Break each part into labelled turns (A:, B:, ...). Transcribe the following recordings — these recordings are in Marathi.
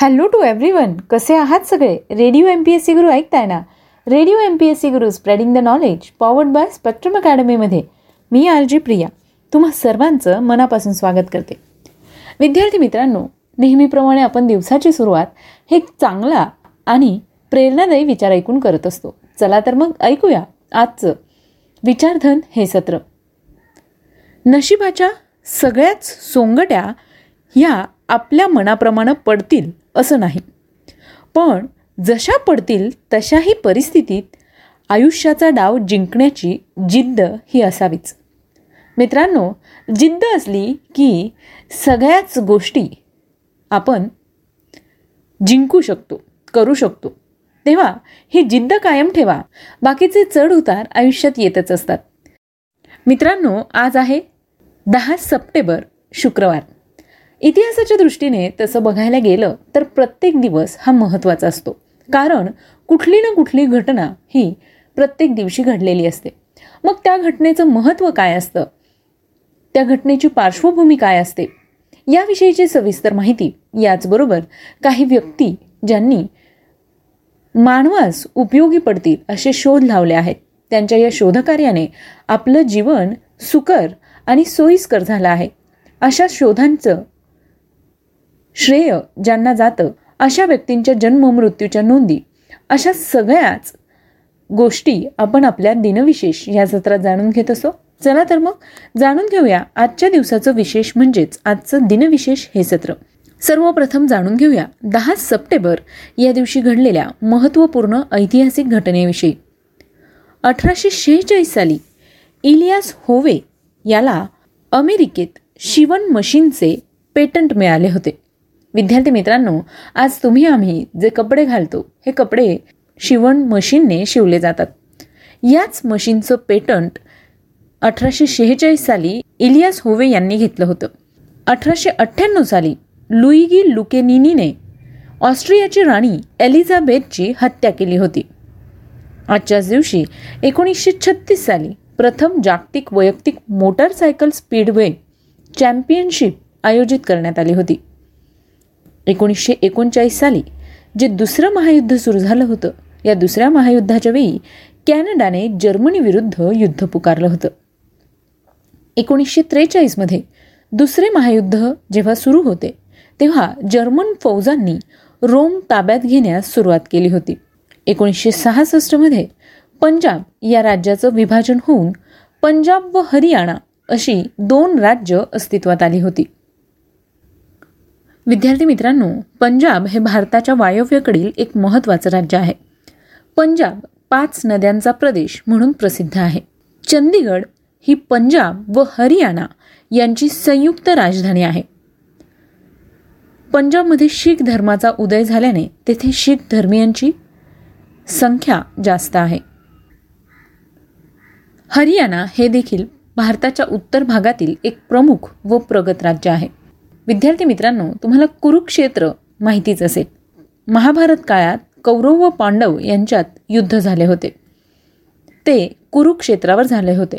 A: हॅलो टू एव्हरी वन कसे आहात सगळे? Radio M P S C Guru ऐकताय ना? Radio M P S C Guru spreading the knowledge powered by spectrum अकॅडमीमध्ये. मी आर जी प्रिया. तुम्हा सर्वांचं मनापासून स्वागत करते. विद्यार्थी मित्रांनो नेहमीप्रमाणे आपण दिवसाची सुरुवात हे चांगला आणि प्रेरणादायी विचार ऐकून करत असतो. चला तर मग ऐकूया आजचं विचारधन हे सत्र. नशिबाच्या सगळ्याच सोंगट्या ह्या आपल्या मनाप्रमाणे पडतील. असं नाही. पण जशा पडतील तशाही परिस्थितीत आयुष्याचा डाव जिंकण्याची जिद्द ही असावीच. मित्रांनो जिद्द असली की सगळ्याच गोष्टी आपण जिंकू शकतो करू शकतो. तेव्हा ही जिद्द कायम ठेवा. बाकीचे चढ उतार आयुष्यात येतच असतात. मित्रांनो आज आहे दहा सप्टेंबर शुक्रवार. इतिहासाच्या दृष्टीने तसं बघायला गेलं तर प्रत्येक दिवस हा महत्त्वाचा असतो. कारण कुठली ना कुठली घटना ही प्रत्येक दिवशी घडलेली असते. मग त्या घटनेचं महत्त्व काय असतं? त्या घटनेची पार्श्वभूमी काय असते? याविषयीची सविस्तर माहिती याचबरोबर काही व्यक्ती ज्यांनी मानवास उपयोगी पडतील असे शोध लावले आहेत. त्यांच्या या शोधकार्याने आपलं जीवन सुकर आणि सोयीस्कर झालं आहे. अशा शोधांचं श्रेय ज्यांना जातं अशा व्यक्तींच्या जन्म मृत्यूच्या नोंदी अशा सगळ्याच गोष्टी आपण आपल्या दिनविशेष या सत्रात जाणून घेत असो. चला तर मग जाणून घेऊया आजच्या दिवसाचं विशेष म्हणजेच आजचं दिनविशेष हे सत्र. सर्वप्रथम जाणून घेऊया दहा सप्टेंबर या दिवशी घडलेल्या महत्त्वपूर्ण ऐतिहासिक घटनेविषयी. अठराशे शेहेचाळीस साली इलियास होवे याला अमेरिकेत शिवण मशीनचे पेटंट मिळाले होते. विद्यार्थी मित्रांनो आज तुम्ही आम्ही जे कपडे घालतो हे कपडे शिवण मशीनने शिवले जातात. याच मशीनचं पेटंट अठराशे शेहेचाळीस साली इलियास होवे यांनी घेतलं होतं. अठराशे अठ्ठ्याण्णव साली लुईगी लुकेनिनीने ऑस्ट्रियाची राणी एलिझाबेथची हत्या केली होती. आजच्याच दिवशी एकोणीसशे छत्तीस साली प्रथम जागतिक वैयक्तिक मोटारसायकल स्पीडवे चॅम्पियनशिप आयोजित करण्यात आली होती. एकोणीसशे एकोणचाळीस साली जे दुसरं महायुद्ध सुरू झालं होतं या दुसऱ्या महायुद्धाच्या वेळी कॅनडाने जर्मनीविरुद्ध युद्ध पुकारलं होतं. एकोणीसशे त्रेचाळीसमध्ये दुसरे महायुद्ध जेव्हा सुरू होते तेव्हा जर्मन फौजांनी रोम ताब्यात घेण्यास सुरुवात केली होती. एकोणीसशे सहासष्टमध्ये पंजाब या राज्याचं विभाजन होऊन पंजाब व हरियाणा अशी दोन राज्य अस्तित्वात आली होती. विद्यार्थी मित्रांनो पंजाब हे भारताच्या वायव्यकडील एक महत्त्वाचं राज्य आहे. पंजाब पाच नद्यांचा प्रदेश म्हणून प्रसिद्ध आहे. चंदीगड ही पंजाब व हरियाणा यांची संयुक्त राजधानी आहे. पंजाबमध्ये शीख धर्माचा उदय झाल्याने तेथे शीख धर्मियांची संख्या जास्त आहे. हरियाणा हे देखील भारताच्या उत्तर भागातील एक प्रमुख व प्रगत राज्य आहे. विद्यार्थी मित्रांनो तुम्हाला कुरुक्षेत्र माहितीच असेल. महाभारत काळात कौरव व पांडव यांच्यात युद्ध झाले होते. ते कुरुक्षेत्रावर झाले होते.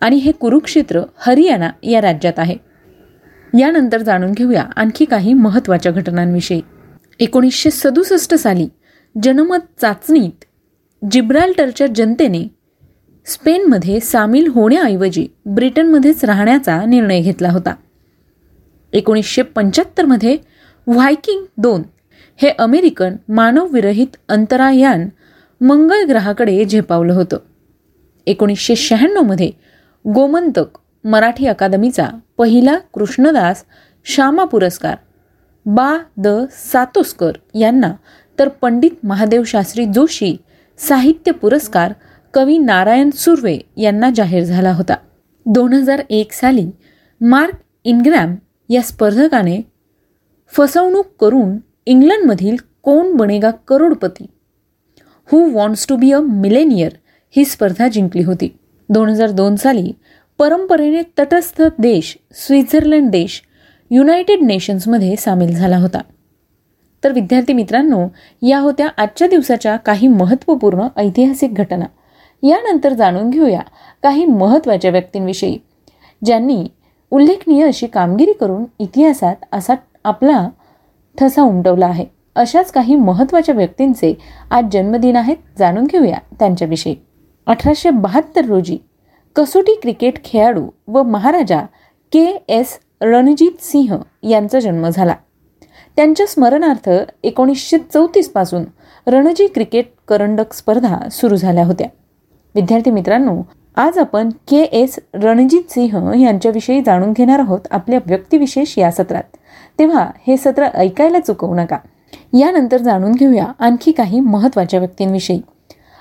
A: आणि हे कुरुक्षेत्र हरियाणा या राज्यात आहे. यानंतर जाणून घेऊया आणखी काही महत्त्वाच्या घटनांविषयी. एकोणीसशे सदुसष्ट साली जनमत चाचणीत जिब्राल्टरच्या जनतेने स्पेनमध्ये सामील होण्याऐवजी ब्रिटनमध्येच राहण्याचा निर्णय घेतला होता. एकोणीसशे पंच्याहत्तरमध्ये व्हायकिंग दोन हे अमेरिकन मानवविरहित अंतरायान मंगळ ग्रहाकडे झेपावलं होतं. एकोणीसशे शहाण्णवमध्ये गोमंतक मराठी अकादमीचा पहिला कृष्णदास श्यामा पुरस्कार बा द सातोस्कर यांना तर पंडित महादेव शास्त्री जोशी साहित्य पुरस्कार कवी नारायण सुर्वे यांना जाहीर झाला होता. दोन हजार एक साली मार्क इनग्रॅम या स्पर्धकाने फसवणूक करून इंग्लंडमधील Kaun Banega Crorepati? Who wants to be a millionaire ही स्पर्धा जिंकली होती. दोन हजार दोन साली परंपरेने तटस्थ देश स्वित्झर्लंड देश युनायटेड नेशन्समध्ये सामील झाला होता. तर विद्यार्थी मित्रांनो या होत्या आजच्या दिवसाच्या काही महत्त्वपूर्ण ऐतिहासिक घटना. यानंतर जाणून घेऊया काही महत्त्वाच्या व्यक्तींविषयी ज्यांनी उल्लेखनीय अशी कामगिरी करून इतिहासात असा आपला ठसा उमटवला आहे. अशाच काही महत्त्वाच्या व्यक्तींचे आज जन्मदिन आहेत जाणून घेऊया त्यांच्याविषयी. अठराशे बहात्तर रोजी कसोटी क्रिकेट खेळाडू व महाराजा के एस रणजित सिंह यांचा जन्म झाला. त्यांच्या स्मरणार्थ एकोणीसशे चौतीसपासून रणजी क्रिकेट करंडक स्पर्धा सुरू झाल्या होत्या. विद्यार्थी मित्रांनो आज आपण के एस रणजित सिंह यांच्याविषयी जाणून घेणार आहोत आपल्या व्यक्तिविशेष या सत्रात. तेव्हा हे सत्र ऐकायला चुकवू नका. यानंतर जाणून घेऊया आणखी काही महत्त्वाच्या व्यक्तींविषयी.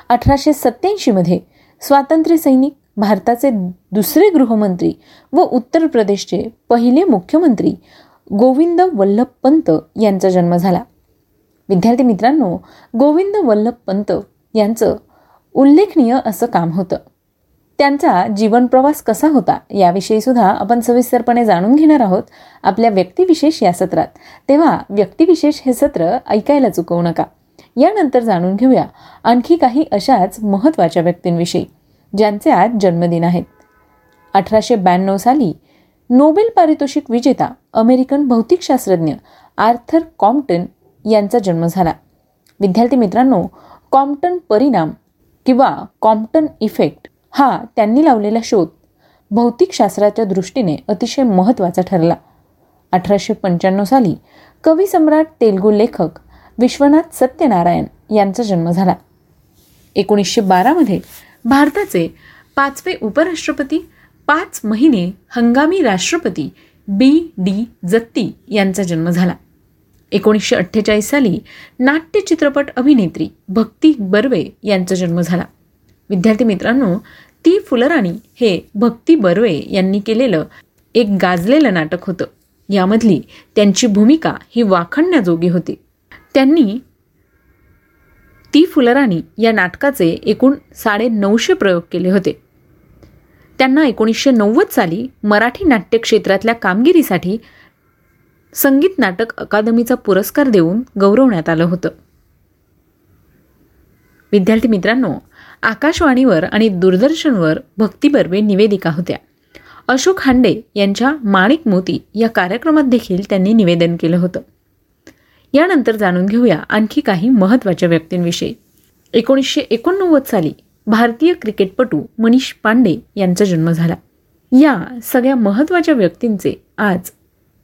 A: अठराशे सत्याऐंशीमध्ये स्वातंत्र्य सैनिक भारताचे दुसरे गृहमंत्री व उत्तर प्रदेशचे पहिले मुख्यमंत्री गोविंद वल्लभ पंत यांचा जन्म झाला. विद्यार्थी मित्रांनो गोविंद वल्लभ पंत यांचं उल्लेखनीय असं काम होतं. त्यांचा जीवनप्रवास कसा होता याविषयी सुद्धा आपण सविस्तरपणे जाणून घेणार आहोत. आपल्या व्यक्तिविशेष या सत्रात. तेव्हा व्यक्तिविशेष हे सत्र ऐकायला चुकवू नका. यानंतर जाणून घेऊया आणखी काही अशाच महत्त्वाच्या व्यक्तींविषयी ज्यांचे आज जन्मदिन आहेत. अठराशे ब्याण्णव साली नोबेल पारितोषिक विजेता अमेरिकन भौतिकशास्त्रज्ञ आर्थर कॉम्प्टन यांचा जन्म झाला. विद्यार्थी मित्रांनो कॉम्प्टन परिणाम किंवा कॉम्प्टन इफेक्ट हा त्यांनी लावलेला शोध भौतिकशास्त्राच्या दृष्टीने अतिशय महत्त्वाचा ठरला. अठराशे पंच्याण्णव साली कवी सम्राट तेलगू लेखक विश्वनाथ सत्यनारायण यांचा जन्म झाला. एकोणीसशे बारामध्ये भारताचे पाचवे उपराष्ट्रपती पाच महिने हंगामी राष्ट्रपती बी डी जत्ती यांचा जन्म झाला. एकोणीसशे अठ्ठेचाळीस साली नाट्य चित्रपट अभिनेत्री भक्ती बर्वे यांचा जन्म झाला. विद्यार्थी मित्रांनो ती फुलराणी हे भक्ती बर्वे यांनी केलेलं एक गाजलेलं नाटक होतं. यामधली त्यांची भूमिका ही वाखणण्याजोगी होती. त्यांनी ती फुलराणी या नाटकाचे एकूण साडे नऊशे प्रयोग केले होते. त्यांना एकोणीसशे नव्वद साली मराठी नाट्य क्षेत्रातल्या कामगिरीसाठी संगीत नाटक अकादमीचा पुरस्कार देऊन गौरवण्यात आलं होतं. विद्यार्थी मित्रांनो आकाशवाणीवर आणि दूरदर्शनवर भक्ती बर्वे निवेदिका होत्या. अशोक हांडे यांच्या माणिक मोती या कार्यक्रमात देखील त्यांनी निवेदन केलं होतं. यानंतर जाणून घेऊया आणखी काही महत्त्वाच्या व्यक्तींविषयी. एकोणीसशे एकोणनव्वद साली भारतीय क्रिकेटपटू मनीष पांडे यांचा जन्म झाला. या सगळ्या महत्त्वाच्या व्यक्तींचे आज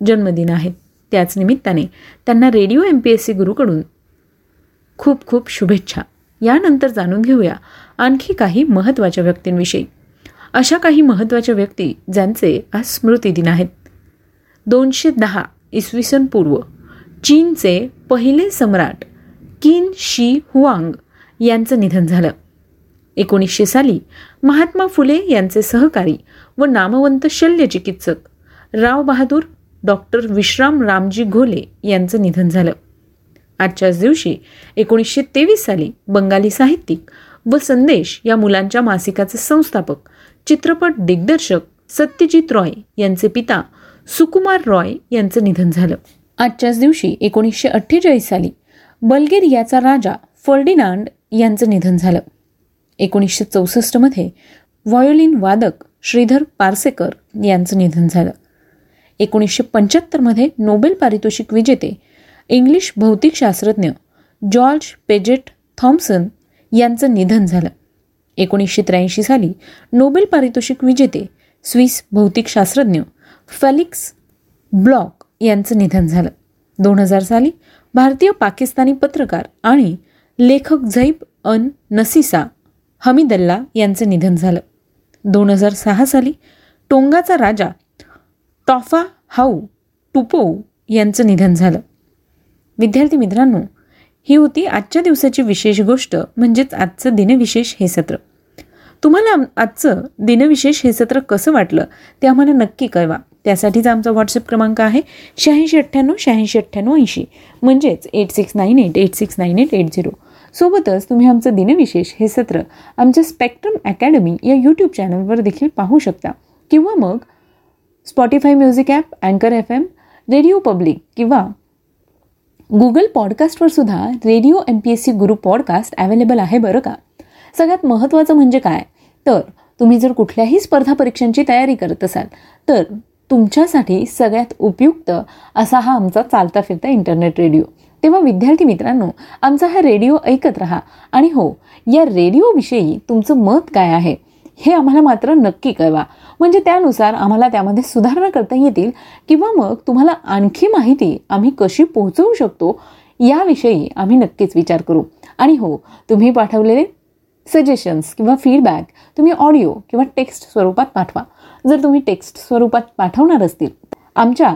A: जन्मदिन आहेत त्याच निमित्ताने त्यांना radio M P S C गुरुकडून खूप खूप शुभेच्छा. यानंतर जाणून घेऊया आणखी काही महत्त्वाच्या व्यक्तींविषयी. अशा काही महत्त्वाच्या व्यक्ती ज्यांचे आज स्मृतिदिन आहेत. दोनशे दहा इसवी सन पूर्व चीनचे पहिले सम्राट किन शी हुआंग यांचं निधन झालं. एकोणीसशे साली महात्मा फुले यांचे सहकारी व नामवंत शल्यचिकित्सक राव बहादूर डॉक्टर विश्राम रामजी घोले यांचं निधन झालं. आजच्याच दिवशी एकोणीसशे तेवीस साली बंगाली साहित्यिक व संदेश या मुलांच्या मासिकाचे संस्थापक चित्रपट दिग्दर्शक सत्यजित रॉय यांचे पिता सुकुमार रॉय यांचं निधन झालं. आजच्याच दिवशी एकोणीसशे अठ्ठेचाळीस साली बल्गेरियाचा राजा फर्डिनांड यांचं निधन झालं. एकोणीसशे चौसष्टमध्ये व्हायोलिन वादक श्रीधर पारसेकर यांचं निधन झालं. एकोणीसशे पंच्याहत्तरमध्ये नोबेल पारितोषिक विजेते इंग्लिश भौतिकशास्त्रज्ञ जॉर्ज पेजेट थॉम्सन यांचं निधन झालं. एकोणीसशे त्र्याऐंशी साली नोबेल पारितोषिक विजेते स्विस भौतिकशास्त्रज्ञ फेलिक्स ब्लॉक यांचं निधन झालं. दोन हजार साली भारतीय पाकिस्तानी पत्रकार आणि लेखक झैब अन नसीसा हमीदल्ला यांचं निधन झालं. दोन हजार सहा साली टोंगाचा राजा टॉफा हाऊ टुपोऊ यांचं निधन झालं. विद्यार्थी मित्रांनो ही होती आजच्या दिवसाची विशेष गोष्ट म्हणजेच आजचं दिनविशेष हे सत्र. तुम्हाला आजचं दिनविशेष हे सत्र कसं वाटलं ते आम्हाला नक्की कळवा. त्यासाठीच आमचा व्हॉट्सअप क्रमांक आहे शहाऐंशी अठ्ठ्याण्णव शहाऐंशी अठ्ठ्याण्णव ऐंशी म्हणजेच eight six nine eight eight six nine eight eight zero. सोबतच तुम्ही आमचं दिनविशेष हे सत्र आमच्या स्पेक्ट्रम अकॅडमी या यूट्यूब चॅनलवर देखील पाहू शकता. किंवा मग स्पॉटीफाय म्युझिक ॲप अँकर एफ एम रेडिओ पब्लिक किंवा गुगल पॉडकास्टवर सुद्धा radio M P S C Guru podcast available आहे बरं का? सगळ्यात महत्त्वाचं म्हणजे काय? तर तुम्ही जर कुठल्याही स्पर्धा परीक्षांची तयारी करत असाल तर तुमच्यासाठी सगळ्यात उपयुक्त असा हा आमचा चालता फिरता इंटरनेट रेडिओ तेव्हा विद्यार्थी मित्रांनो आमचा हा रेडिओ ऐकत राहा. आणि हो या रेडिओविषयी तुमचं मत काय आहे? हे आम्हाला मात्र नक्की कळवा. म्हणजे त्यानुसार आम्हाला त्यामध्ये सुधारणा करता येतील किंवा मग तुम्हाला आणखी माहिती आम्ही कशी पोहोचवू शकतो याविषयी आम्ही नक्कीच विचार करू. आणि हो तुम्ही पाठवलेले सजेशन्स किंवा फीडबॅक तुम्ही ऑडिओ किंवा टेक्स्ट स्वरूपात पाठवा. जर तुम्ही टेक्स्ट स्वरूपात पाठवणार असतील आमच्या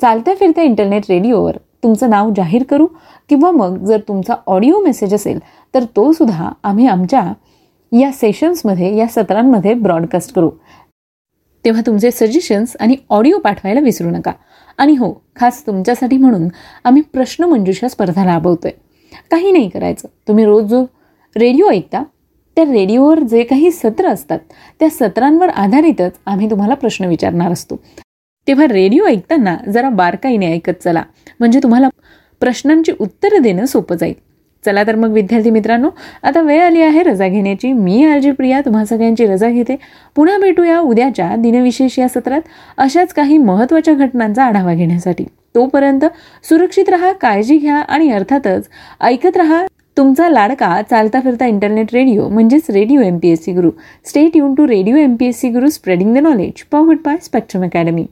A: चालत्या फिरत्या इंटरनेट रेडिओवर तुमचं नाव जाहीर करू किंवा मग जर तुमचा ऑडिओ मेसेज असेल तर तो सुद्धा आम्ही आमच्या या सेशन्समध्ये या सत्रांमध्ये ब्रॉडकास्ट करू. तेव्हा तुमचे सजेशन्स आणि ऑडिओ पाठवायला विसरू नका. आणि हो खास तुमच्यासाठी म्हणून आम्ही प्रश्नमंजुषा स्पर्धा स्पर्धा राबवतोय. काही नाही करायचं. तुम्ही रोज जो रेडिओ ऐकता त्या रेडिओवर जे काही सत्र असतात त्या सत्रांवर आधारितच आम्ही तुम्हाला प्रश्न विचारणार असतो. तेव्हा रेडिओ ऐकताना जरा बारकाईने ऐकत चला. म्हणजे तुम्हाला प्रश्नांची उत्तरं देणं सोपं जाईल. चला तर मग विद्यार्थी मित्रांनो आता वेळ आली आहे रजा घेण्याची. मी आरजी प्रिया तुम्हा सगळ्यांची रजा घेते. पुन्हा भेटूया उद्याच्या दिनविशेष या सत्रात अशाच काही महत्त्वाच्या घटनांचा आढावा घेण्यासाठी. तोपर्यंत सुरक्षित रहा काळजी घ्या आणि अर्थातच ऐकत रहा. तुमचा लाडका चालता फिरता इंटरनेट रेडिओ म्हणजेच radio M P S C Guru. Stay युन to radio M P S C Guru spreading the knowledge powered by spectrum academy